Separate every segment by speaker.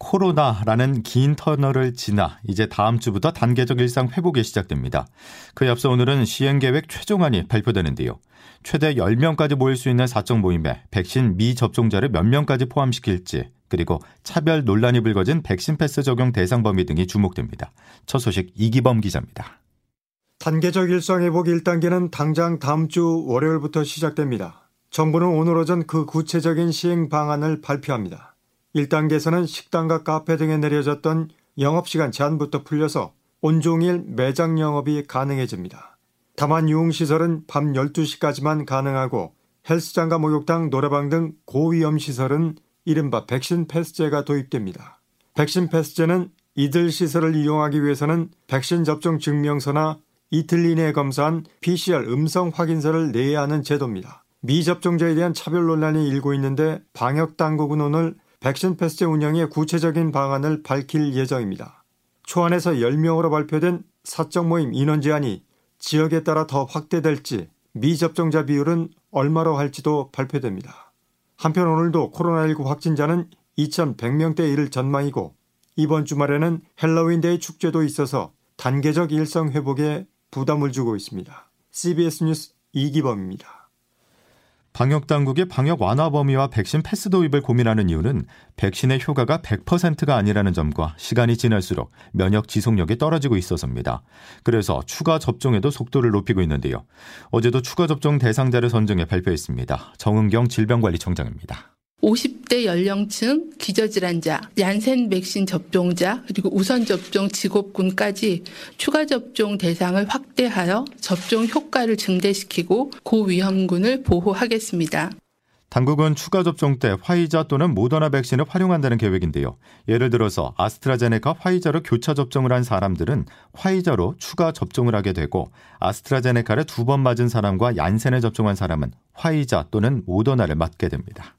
Speaker 1: 코로나라는 긴 터널을 지나 이제 다음 주부터 단계적 일상 회복이 시작됩니다. 그에 앞서 오늘은 시행계획 최종안이 발표되는데요. 최대 10명까지 모일 수 있는 사적 모임에 백신 미접종자를 몇 명까지 포함시킬지 그리고 차별 논란이 불거진 백신 패스 적용 대상 범위 등이 주목됩니다. 첫 소식 이기범 기자입니다.
Speaker 2: 단계적 일상 회복 1단계는 당장 다음 주 월요일부터 시작됩니다. 정부는 오늘 오전 그 구체적인 시행 방안을 발표합니다. 1단계에서는 식당과 카페 등에 내려졌던 영업시간 제한부터 풀려서 온종일 매장 영업이 가능해집니다. 다만 유흥시설은 밤 12시까지만 가능하고 헬스장과 목욕탕, 노래방 등 고위험 시설은 이른바 백신 패스제가 도입됩니다. 백신 패스제는 이들 시설을 이용하기 위해서는 백신 접종 증명서나 이틀 이내에 검사한 PCR 음성 확인서를 내야 하는 제도입니다. 미접종자에 대한 차별 논란이 일고 있는데 방역 당국은 오늘 백신 패스제 운영의 구체적인 방안을 밝힐 예정입니다. 초안에서 10명으로 발표된 사적 모임 인원 제한이 지역에 따라 더 확대될지 미접종자 비율은 얼마로 할지도 발표됩니다. 한편 오늘도 코로나19 확진자는 2,100명대 이를 전망이고 이번 주말에는 헬로윈데이 축제도 있어서 단계적 일상 회복에 부담을 주고 있습니다. CBS 뉴스 이기범입니다.
Speaker 1: 방역 당국이 방역 완화 범위와 백신 패스 도입을 고민하는 이유는 백신의 효과가 100%가 아니라는 점과 시간이 지날수록 면역 지속력이 떨어지고 있어서입니다. 그래서 추가 접종에도 속도를 높이고 있는데요. 어제도 추가 접종 대상자를 선정해 발표했습니다. 정은경 질병관리청장입니다.
Speaker 3: 50대 연령층, 기저질환자, 얀센 백신 접종자, 그리고 우선 접종 직업군까지 추가 접종 대상을 확대하여 접종 효과를 증대시키고 고위험군을 보호하겠습니다.
Speaker 1: 당국은 추가 접종 때 화이자 또는 모더나 백신을 활용한다는 계획인데요. 예를 들어서 아스트라제네카 화이자로 교차 접종을 한 사람들은 화이자로 추가 접종을 하게 되고 아스트라제네카를 두 번 맞은 사람과 얀센을 접종한 사람은 화이자 또는 모더나를 맞게 됩니다.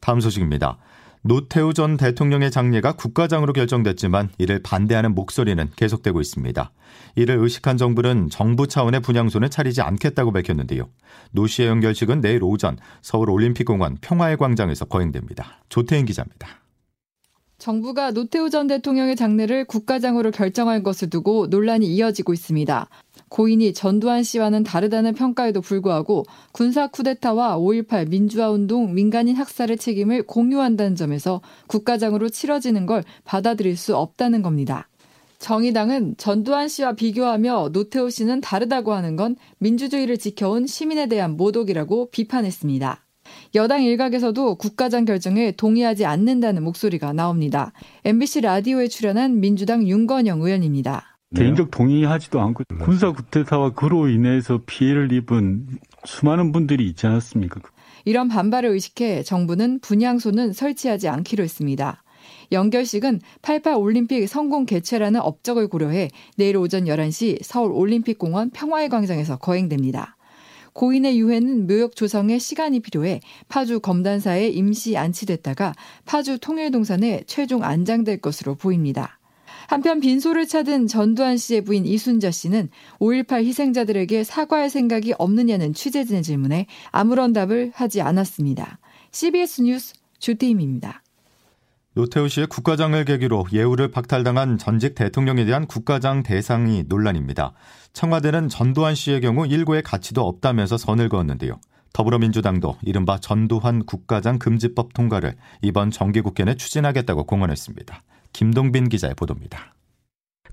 Speaker 1: 다음 소식입니다. 노태우 전 대통령의 장례가 국가장으로 결정됐지만 이를 반대하는 목소리는 계속되고 있습니다. 이를 의식한 정부는 정부 차원의 분향소는 차리지 않겠다고 밝혔는데요. 노시의 연결식은 내일 오전 서울 올림픽공원 평화의 광장에서 거행됩니다. 조태인 기자입니다.
Speaker 4: 정부가 노태우 전 대통령의 장례를 국가장으로 결정한 것을 두고 논란이 이어지고 있습니다. 고인이 전두환 씨와는 다르다는 평가에도 불구하고 군사 쿠데타와 5.18 민주화운동 민간인 학살의 책임을 공유한다는 점에서 국가장으로 치러지는 걸 받아들일 수 없다는 겁니다. 정의당은 전두환 씨와 비교하며 노태우 씨는 다르다고 하는 건 민주주의를 지켜온 시민에 대한 모독이라고 비판했습니다. 여당 일각에서도 국가장 결정에 동의하지 않는다는 목소리가 나옵니다. MBC 라디오에 출연한 민주당 윤건영 의원입니다.
Speaker 5: 개인적 동의하지도 않고 군사 구태타와 그로 인해서 피해를 입은 수많은 분들이 있지 않았습니까?
Speaker 4: 이런 반발을 의식해 정부는 분향소는 설치하지 않기로 했습니다. 연결식은 88 올림픽 성공 개최라는 업적을 고려해 내일 오전 11시 서울 올림픽공원 평화의 광장에서 거행됩니다. 고인의 유해는 묘역 조성에 시간이 필요해 파주 검단사에 임시 안치됐다가 파주 통일동산에 최종 안장될 것으로 보입니다. 한편 빈소를 찾은 전두환 씨의 부인 이순자 씨는 5.18 희생자들에게 사과할 생각이 없느냐는 취재진의 질문에 아무런 답을 하지 않았습니다. CBS 뉴스 주태임입니다.
Speaker 1: 노태우 씨의 국가장을 계기로 예우를 박탈당한 전직 대통령에 대한 국가장 대상이 논란입니다. 청와대는 전두환 씨의 경우 일고의 가치도 없다면서 선을 그었는데요. 더불어민주당도 이른바 전두환 국가장 금지법 통과를 이번 정기국회 내 추진하겠다고 공언했습니다. 김동빈 기자의 보도입니다.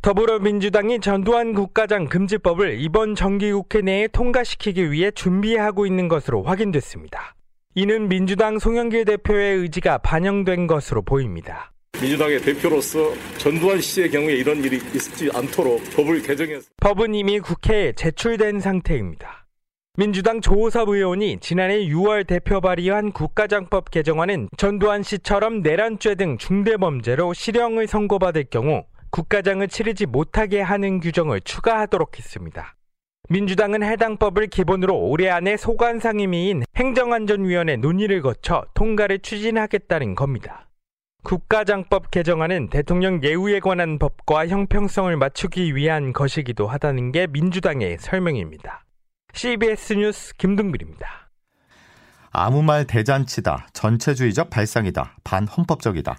Speaker 6: 더불어민주당이 전두환 국가장 금지법을 이번 정기국회 내에 통과시키기 위해 준비하고 있는 것으로 확인됐습니다. 이는 민주당 송영길 대표의 의지가 반영된 것으로 보입니다.
Speaker 7: 민주당의 대표로서 전두환 씨의 경우에 이런 일이 있지 않도록 법을 개정해서
Speaker 6: 법은 이미 국회에 제출된 상태입니다. 민주당 조호섭 의원이 지난해 6월 대표 발의한 국가장법 개정안은 전두환 씨처럼 내란죄 등 중대 범죄로 실형을 선고받을 경우 국가장을 치르지 못하게 하는 규정을 추가하도록 했습니다. 민주당은 해당 법을 기본으로 올해 안에 소관 상임위인 행정안전위원회 논의를 거쳐 통과를 추진하겠다는 겁니다. 국가장법 개정안은 대통령 예우에 관한 법과 형평성을 맞추기 위한 것이기도 하다는 게 민주당의 설명입니다. CBS 뉴스 김동빈입니다.
Speaker 1: 아무 말 대잔치다. 전체주의적 발상이다. 반헌법적이다.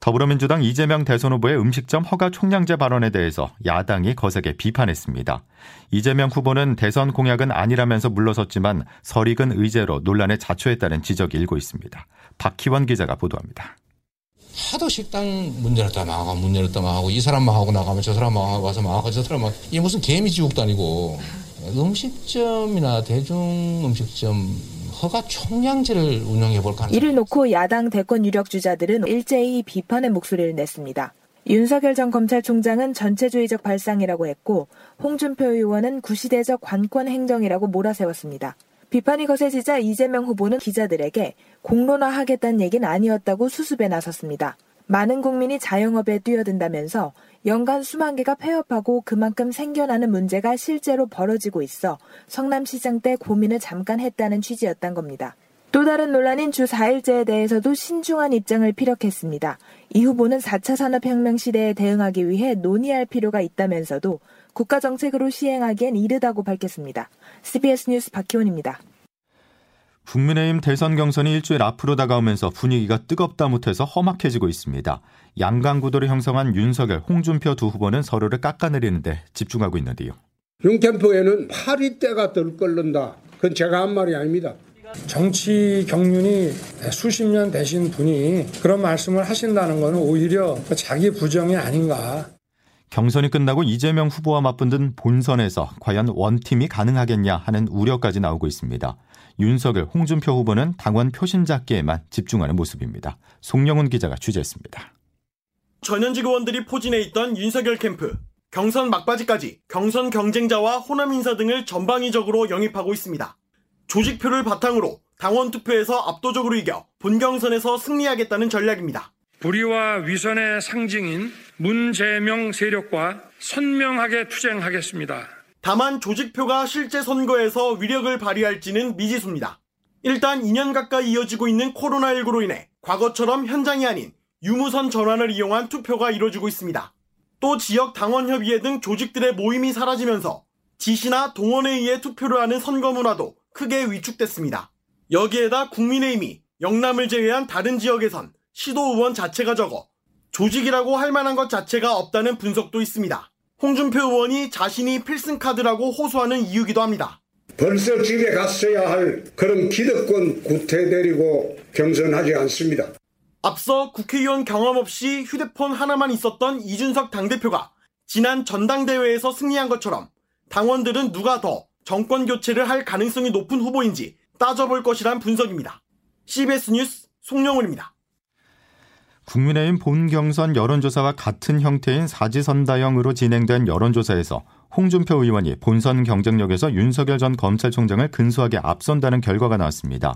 Speaker 1: 더불어민주당 이재명 대선 후보의 음식점 허가 총량제 발언에 대해서 야당이 거세게 비판했습니다. 이재명 후보는 대선 공약은 아니라면서 물러섰지만 설익은 의제로 논란에 자초했다는 지적이 일고 있습니다. 박희원 기자가 보도합니다.
Speaker 8: 하도 식당 문 열었다 망하고 문 열었다 망하고 이 사람만 하고 나가면 저 사람 망하고 와서 망하고 저 사람 막 이게 무슨 개미 지옥도 아니고 음식점이나 대중 음식점 허가 총량제를 운영해 볼까 하는
Speaker 9: 이를 놓고 야당 대권 유력 주자들은 일제히 비판의 목소리를 냈습니다. 윤석열 전 검찰총장은 전체주의적 발상이라고 했고 홍준표 의원은 구시대적 관권 행정이라고 몰아세웠습니다. 비판이 거세지자 이재명 후보는 기자들에게 공론화하겠다는 얘기는 아니었다고 수습에 나섰습니다. 많은 국민이 자영업에 뛰어든다면서 연간 수만 개가 폐업하고 그만큼 생겨나는 문제가 실제로 벌어지고 있어 성남시장 때 고민을 잠깐 했다는 취지였던 겁니다. 또 다른 논란인 주 4일제에 대해서도 신중한 입장을 피력했습니다. 이 후보는 4차 산업혁명 시대에 대응하기 위해 논의할 필요가 있다면서도 국가정책으로 시행하기엔 이르다고 밝혔습니다. CBS 뉴스 박희원입니다.
Speaker 1: 국민의힘 대선 경선이 일주일 앞으로 다가오면서 분위기가 뜨겁다 못해서 험악해지고 있습니다. 양강구도를 형성한 윤석열, 홍준표 두 후보는 서로를 깎아내리는데 집중하고 있는데요.
Speaker 10: 윤 캠프에는 파리 때가 덜 끓는다. 그건 제가 한 말이 아닙니다.
Speaker 11: 정치 경륜이 수십 년 되신 분이 그런 말씀을 하신다는 것은 오히려 자기 부정이 아닌가.
Speaker 1: 경선이 끝나고 이재명 후보와 맞붙는 본선에서 과연 원팀이 가능하겠냐 하는 우려까지 나오고 있습니다. 윤석열, 홍준표 후보는 당원 표심 잡기에만 집중하는 모습입니다. 송영훈 기자가 취재했습니다.
Speaker 12: 전현직 의원들이 포진해 있던 윤석열 캠프. 경선 막바지까지 경선 경쟁자와 호남 인사 등을 전방위적으로 영입하고 있습니다. 조직표를 바탕으로 당원 투표에서 압도적으로 이겨 본경선에서 승리하겠다는 전략입니다.
Speaker 13: 불의와 위선의 상징인 문재명 세력과 선명하게 투쟁하겠습니다.
Speaker 12: 다만 조직표가 실제 선거에서 위력을 발휘할지는 미지수입니다. 일단 2년 가까이 이어지고 있는 코로나19로 인해 과거처럼 현장이 아닌 유무선 전환을 이용한 투표가 이뤄지고 있습니다. 또 지역 당원협의회 등 조직들의 모임이 사라지면서 지시나 동원에 의해 투표를 하는 선거 문화도 크게 위축됐습니다. 여기에다 국민의힘이 영남을 제외한 다른 지역에선 시도 의원 자체가 적어 조직이라고 할 만한 것 자체가 없다는 분석도 있습니다. 홍준표 의원이 자신이 필승 카드라고 호소하는 이유기도 합니다.
Speaker 10: 벌써 집에 갔어야 할 그런 기득권 구태되리고 경선하지 않습니다.
Speaker 12: 앞서 국회의원 경험 없이 휴대폰 하나만 있었던 이준석 당대표가 지난 전당대회에서 승리한 것처럼 당원들은 누가 더 정권 교체를 할 가능성이 높은 후보인지 따져볼 것이란 분석입니다. CBS 뉴스 송영훈입니다.
Speaker 1: 국민의힘 본 경선 여론조사와 같은 형태인 사지선다형으로 진행된 여론조사에서 홍준표 의원이 본선 경쟁력에서 윤석열 전 검찰총장을 근소하게 앞선다는 결과가 나왔습니다.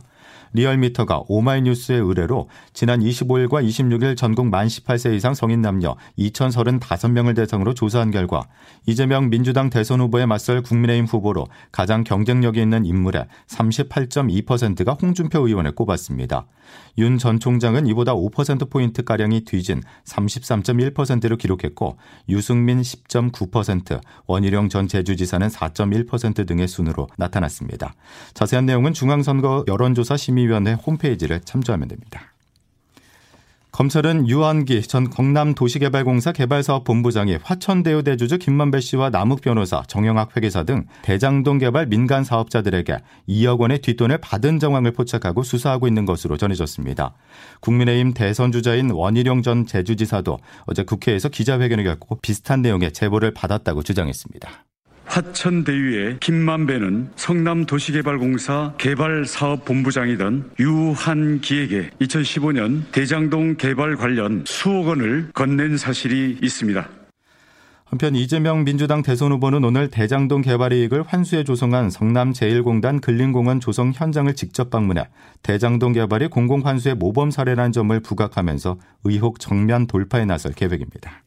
Speaker 1: 리얼미터가 오마이뉴스의 의뢰로 지난 25일과 26일 전국 만 18세 이상 성인 남녀 2,035명을 대상으로 조사한 결과 이재명 민주당 대선 후보에 맞설 국민의힘 후보로 가장 경쟁력이 있는 인물의 38.2%가 홍준표 의원을 꼽았습니다. 윤 전 총장은 이보다 5%포인트가량이 뒤진 33.1%를 기록했고 유승민 10.9%, 원희룡 전 제주지사는 4.1% 등의 순으로 나타났습니다. 자세한 내용은 중앙선거 여론조사 심의 위원회 홈페이지를 참조하면 됩니다. 검찰은 유한기 전 경남도시개발공사 개발사업본부장이 화천대유 대주주 김만배 씨와 남욱 변호사, 정영학 회계사 등 대장동 개발 민간 사업자들에게 2억 원의 뒷돈을 받은 정황을 포착하고 수사하고 있는 것으로 전해졌습니다. 국민의힘 대선 주자인 원희룡 전 제주지사도 어제 국회에서 기자회견을 갖고 비슷한 내용의 제보를 받았다고 주장했습니다.
Speaker 5: 화천대유의 김만배는 성남도시개발공사 개발사업본부장이던 유한기에게 2015년 대장동 개발 관련 수억 원을 건넨 사실이 있습니다.
Speaker 1: 한편 이재명 민주당 대선 후보는 오늘 대장동 개발 이익을 환수해 조성한 성남제일공단 근린공원 조성 현장을 직접 방문해 대장동 개발이 공공환수의 모범 사례라는 점을 부각하면서 의혹 정면 돌파에 나설 계획입니다.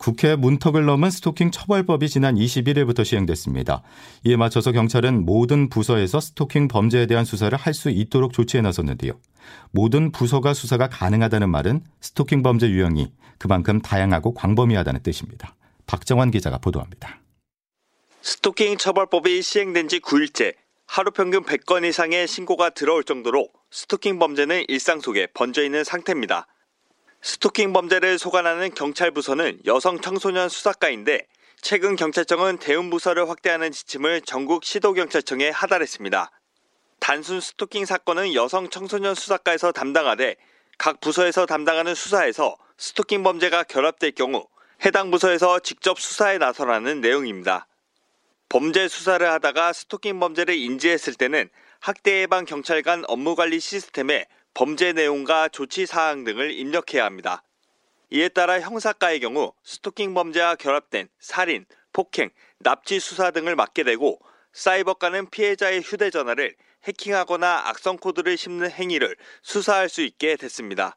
Speaker 1: 국회 문턱을 넘은 스토킹 처벌법이 지난 21일부터 시행됐습니다. 이에 맞춰서 경찰은 모든 부서에서 스토킹 범죄에 대한 수사를 할 수 있도록 조치해 나섰는데요. 모든 부서가 수사가 가능하다는 말은 스토킹 범죄 유형이 그만큼 다양하고 광범위하다는 뜻입니다. 박정환 기자가 보도합니다.
Speaker 14: 스토킹 처벌법이 시행된 지 9일째 하루 평균 100건 이상의 신고가 들어올 정도로 스토킹 범죄는 일상 속에 번져 있는 상태입니다. 스토킹 범죄를 소관하는 경찰 부서는 여성 청소년 수사과인데 최근 경찰청은 대응 부서를 확대하는 지침을 전국 시도경찰청에 하달했습니다. 단순 스토킹 사건은 여성 청소년 수사과에서 담당하되 각 부서에서 담당하는 수사에서 스토킹 범죄가 결합될 경우 해당 부서에서 직접 수사에 나서라는 내용입니다. 범죄 수사를 하다가 스토킹 범죄를 인지했을 때는 학대 예방 경찰관 업무 관리 시스템에 범죄 내용과 조치 사항 등을 입력해야 합니다. 이에 따라 형사과의 경우 스토킹 범죄와 결합된 살인, 폭행, 납치 수사 등을 맡게 되고 사이버과는 피해자의 휴대전화를 해킹하거나 악성 코드를 심는 행위를 수사할 수 있게 됐습니다.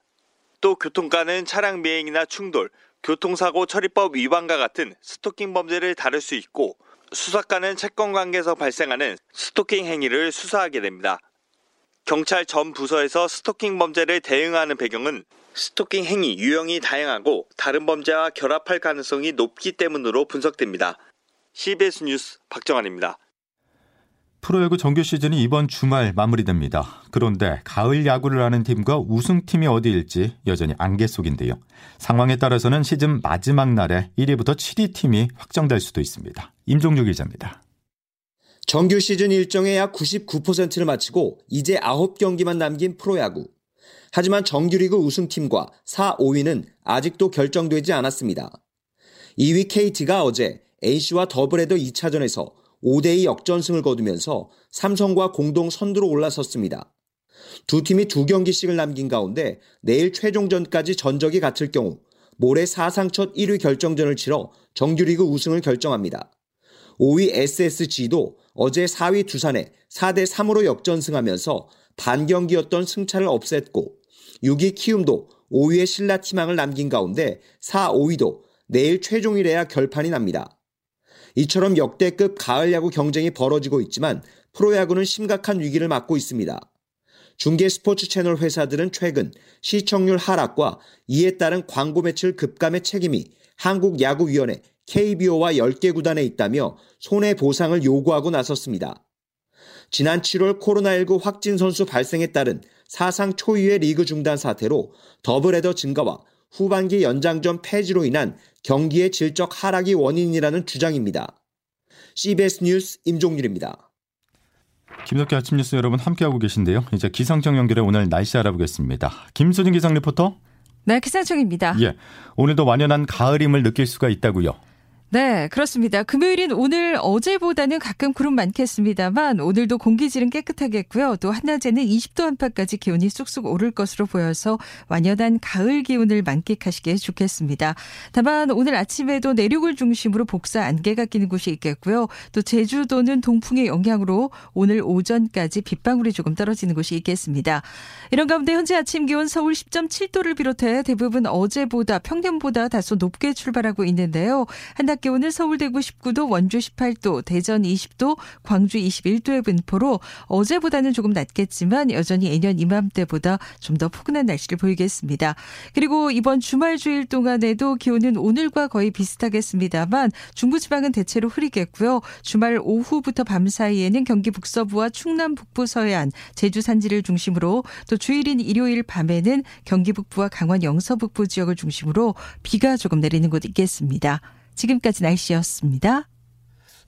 Speaker 14: 또 교통과는 차량 미행이나 충돌, 교통사고 처리법 위반과 같은 스토킹 범죄를 다룰 수 있고 수사과는 채권 관계에서 발생하는 스토킹 행위를 수사하게 됩니다. 경찰 전 부서에서 스토킹 범죄를 대응하는 배경은 스토킹 행위 유형이 다양하고 다른 범죄와 결합할 가능성이 높기 때문으로 분석됩니다. CBS 뉴스 박정환입니다.
Speaker 1: 프로야구 정규 시즌이 이번 주말 마무리됩니다. 그런데 가을 야구를 하는 팀과 우승팀이 어디일지 여전히 안개 속인데요. 상황에 따라서는 시즌 마지막 날에 1위부터 7위 팀이 확정될 수도 있습니다. 임종규 기자입니다.
Speaker 15: 정규 시즌 일정의 약 99%를 마치고 이제 9경기만 남긴 프로야구. 하지만 정규리그 우승팀과 4, 5위는 아직도 결정되지 않았습니다. 2위 KT가 어제 A씨와 더블헤더 2차전에서 5대2 역전승을 거두면서 삼성과 공동 선두로 올라섰습니다. 두 팀이 두 경기씩을 남긴 가운데 내일 최종전까지 전적이 같을 경우 모레 사상 첫 1위 결정전을 치러 정규리그 우승을 결정합니다. 5위 SSG도 어제 4위 두산에 4대 3으로 역전승하면서 반경기였던 승차를 없앴고 6위 키움도 5위의 신라 팀망을 남긴 가운데 4, 5위도 내일 최종일에야 결판이 납니다. 이처럼 역대급 가을 야구 경쟁이 벌어지고 있지만 프로야구는 심각한 위기를 맞고 있습니다. 중계 스포츠 채널 회사들은 최근 시청률 하락과 이에 따른 광고 매출 급감의 책임이 한국야구위원회 KBO와 10개 구단에 있다며 손해보상을 요구하고 나섰습니다. 지난 7월 코로나19 확진 선수 발생에 따른 사상 초유의 리그 중단 사태로 더블헤더 증가와 후반기 연장전 폐지로 인한 경기의 질적 하락이 원인이라는 주장입니다. CBS 뉴스 임종률입니다.
Speaker 1: 김덕기 아침 뉴스 여러분 함께하고 계신데요. 이제 기상청 연결해 오늘 날씨 알아보겠습니다. 김수진 기상 리포터.
Speaker 16: 네, 기상청입니다.
Speaker 1: 예. 오늘도 완연한 가을임을 느낄 수가 있다고요.
Speaker 16: 네, 그렇습니다. 금요일인 오늘 어제보다는 가끔 구름 많겠습니다만 오늘도 공기질은 깨끗하겠고요. 또 한낮에는 20도 안팎까지 기온이 쑥쑥 오를 것으로 보여서 완연한 가을 기운을 만끽하시기에 좋겠습니다. 다만 오늘 아침에도 내륙을 중심으로 복사 안개가 끼는 곳이 있겠고요. 또 제주도는 동풍의 영향으로 오늘 오전까지 빗방울이 조금 떨어지는 곳이 있겠습니다. 이런 가운데 현재 아침 기온 서울 10.7도를 비롯해 대부분 어제보다 평년보다 다소 높게 출발하고 있는데요. 한낮 기온은 서울 대구 19도, 원주 18도, 대전 20도, 광주 21도의 분포로 어제보다는 조금 낮겠지만 여전히 예년 이맘때보다 좀 더 포근한 날씨를 보이겠습니다. 그리고 이번 주말 주일 동안에도 기온은 오늘과 거의 비슷하겠습니다만 중부지방은 대체로 흐리겠고요. 주말 오후부터 밤 사이에는 경기 북서부와 충남 북부 서해안, 제주 산지를 중심으로 또 주일인 일요일 밤에는 경기 북부와 강원 영서 북부 지역을 중심으로 비가 조금 내리는 곳 있겠습니다. 지금까지 날씨였습니다.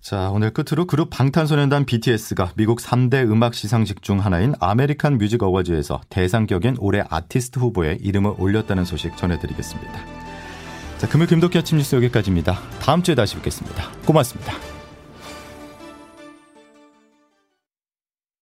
Speaker 1: 자, 오늘 끝으로 그룹 방탄소년단 BTS가 미국 3대 음악 시상식 중 하나인 아메리칸 뮤직 어워즈에서 대상격인 올해 아티스트 후보에 이름을 올렸다는 소식 전해드리겠습니다. 자, 금요 김덕기 아침 뉴스 여기까지입니다. 다음 주에 다시 뵙겠습니다. 고맙습니다.